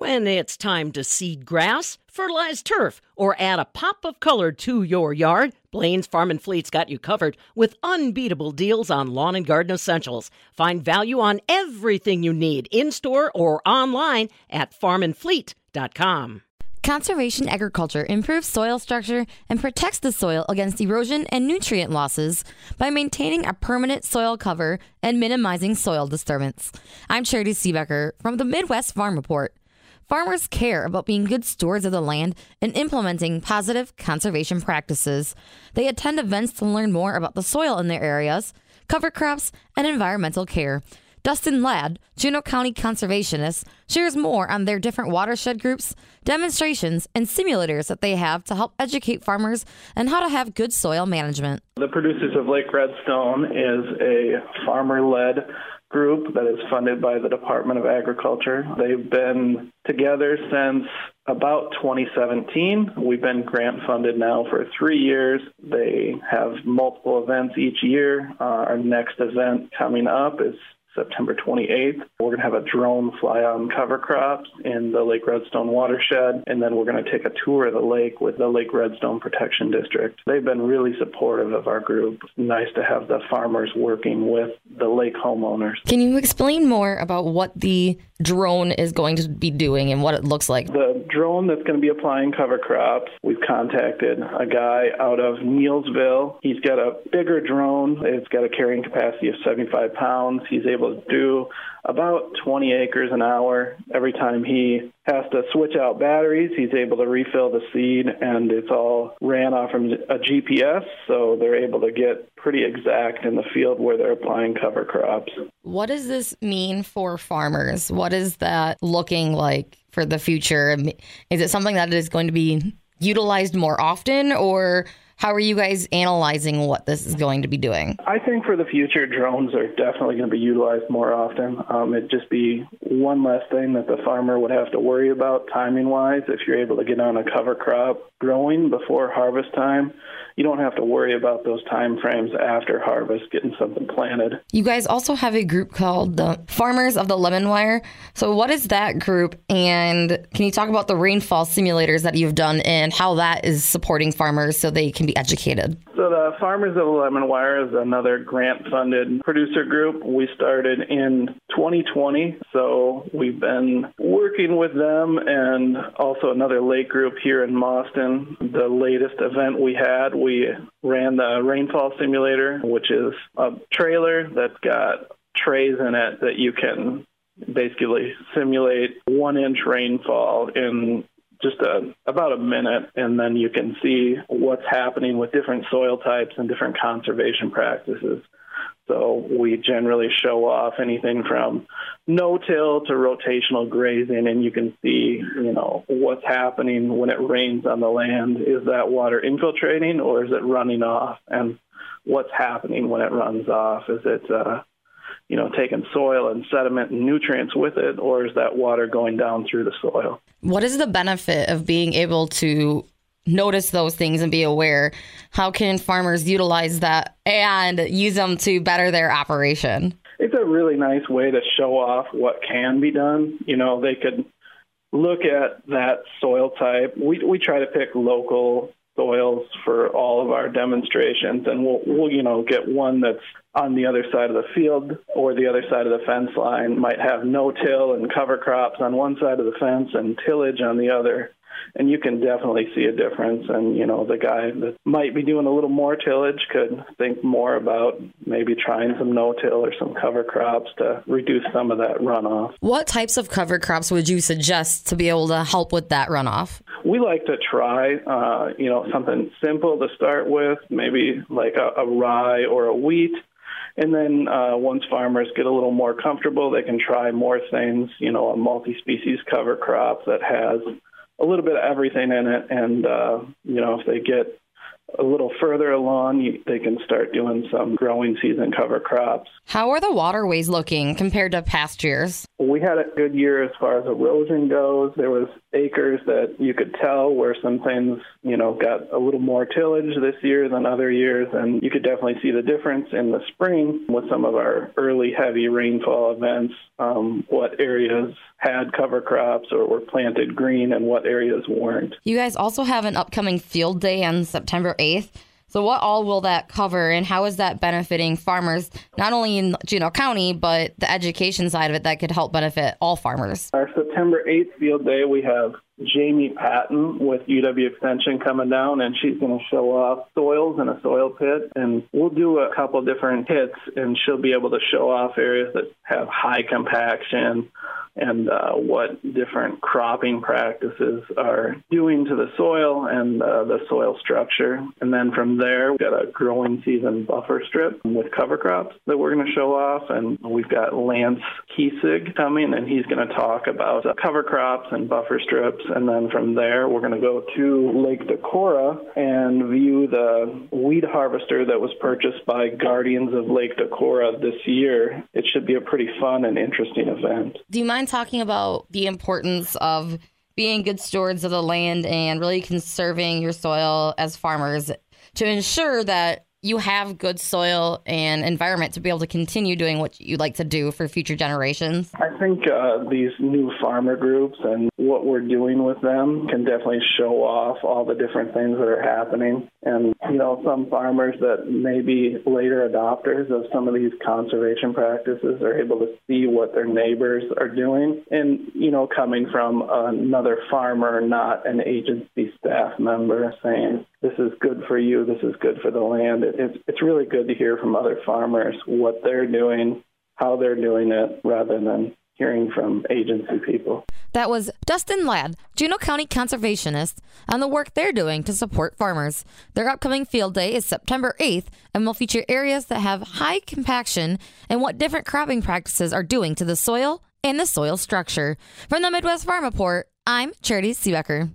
When it's time to seed grass, fertilize turf, or add a pop of color to your yard, Blain's Farm and Fleet's got you covered with unbeatable deals on lawn and garden essentials. Find value on everything you need in store or online at farmandfleet.com. Conservation agriculture improves soil structure and protects the soil against erosion and nutrient losses by maintaining a permanent soil cover and minimizing soil disturbance. I'm Charity Seebecker from the Midwest Farm Report. Farmers care about being good stewards of the land and implementing positive conservation practices. They attend events to learn more about the soil in their areas, cover crops, and environmental care. Dustin Ladd, Juneau County conservationist, shares more on their different watershed groups, demonstrations, and simulators that they have to help educate farmers and how to have good soil management. The Producers of Lake Redstone is a farmer led group that is funded by the Department of Agriculture. They've been together since about 2017. We've been grant funded now for three years. They have multiple events each year. Uh, our next event coming up is September 28th. We're going to have a drone fly on cover crops in the Lake Redstone watershed, and then we're going to take a tour of the lake with the Lake Redstone Protection District. They've been really supportive of our group. It's nice to have the farmers working with the lake homeowners. Can you explain more about what the drone is going to be doing and what it looks like? The drone that's going to be applying cover crops, we've contacted a guy out of Neillsville. He's got a bigger drone. It's got a carrying capacity of 75 pounds. He's able to do about 20 acres an hour. Every time he has to switch out batteries, he's able to refill the seed, and it's all ran off from a GPS, so they're able to get pretty exact in the field where they're applying cover crops. What does this mean for farmers? What is that looking like for the future? Is it something that is going to be utilized more often, or how are you guys analyzing what this is going to be doing? I think for the future, drones are definitely going to be utilized more often. Um, it'd just be one less thing that the farmer would have to worry about timing wise. If you're able to get on a cover crop growing before harvest time, you don't have to worry about those time frames after harvest getting something planted. You guys also have a group called the Farmers of the Lemonweir. So, what is that group? And can you talk about the rainfall simulators that you've done and how that is supporting farmers so they can educated? So, the Farmers of Lemonweir is another grant funded producer group. We started in 2020. So, we've been working with them and also another lake group here in Mauston. The latest event we had, we ran the rainfall simulator, which is a trailer that's got trays in it that you can basically simulate one inch rainfall in just a, about a minute, and then you can see what's happening with different soil types and different conservation practices. So we generally show off anything from no-till to rotational grazing, and you can see, you know, what's happening when it rains on the land. Is that water infiltrating or is it running off? And what's happening when it runs off? Is it, uh, you know, taking soil and sediment and nutrients with it, or is that water going down through the soil? What is the benefit of being able to notice those things and be aware. How can farmers utilize that and use them to better their operation? It's a really nice way to show off what can be done. You know, they could look at that soil type. We we try to pick local soils for all of our demonstrations and we'll, we'll you know get one that's on the other side of the field or the other side of the fence line might have no till and cover crops on one side of the fence and tillage on the other and you can definitely see a difference. And you know, the guy that might be doing a little more tillage could think more about maybe trying some no-till or some cover crops to reduce some of that runoff. What types of cover crops would you suggest to be able to help with that runoff? We like to try, uh, you know, something simple to start with, maybe like a, a rye or a wheat. And then uh, once farmers get a little more comfortable, they can try more things, you know, a multi-species cover crop that has a little bit of everything in it. And, uh, you know, if they get a little further along, you, they can start doing some growing season cover crops. How are the waterways looking compared to past years? We had a good year as far as erosion goes. There was acres that you could tell where some things, you know, got a little more tillage this year than other years, and you could definitely see the difference in the spring with some of our early heavy rainfall events. Um, what areas had cover crops or were planted green and what areas weren't. You guys also have an upcoming field day on September 8th. So, what all will that cover, and how is that benefiting farmers, not only in Juneau County, but the education side of it that could help benefit all farmers? Our September 8th field day, we have Jamie Patton with UW Extension coming down, and she's going to show off soils in a soil pit. And we'll do a couple different hits, and she'll be able to show off areas that have high compaction, and uh, what different cropping practices are doing to the soil and uh, the soil structure. And then from there, we've got a growing season buffer strip with cover crops that we're going to show off. And we've got Lance Klessig coming, and he's going to talk about uh, cover crops and buffer strips. And then from there, we're going to go to Lake Decorah and view the weed harvester that was purchased by Guardians of Lake Decorah this year. It should be a pretty fun and interesting event. Do you mind? Talking about the importance of being good stewards of the land and really conserving your soil as farmers to ensure that you have good soil and environment to be able to continue doing what you like to do for future generations? I think uh, these new farmer groups and what we're doing with them can definitely show off all the different things that are happening. And, you know, some farmers that may be later adopters of some of these conservation practices are able to see what their neighbors are doing. And, you know, coming from another farmer, not an agency staff member, saying, this is good for you, this is good for the land. It, it's, it's really good to hear from other farmers what they're doing, how they're doing it, rather than hearing from agency people. That was Dustin Ladd, Juneau County conservationist, on the work they're doing to support farmers. Their upcoming field day is September 8th and will feature areas that have high compaction and what different cropping practices are doing to the soil and the soil structure. From the Midwest Farm Report, I'm Charity Seebecker.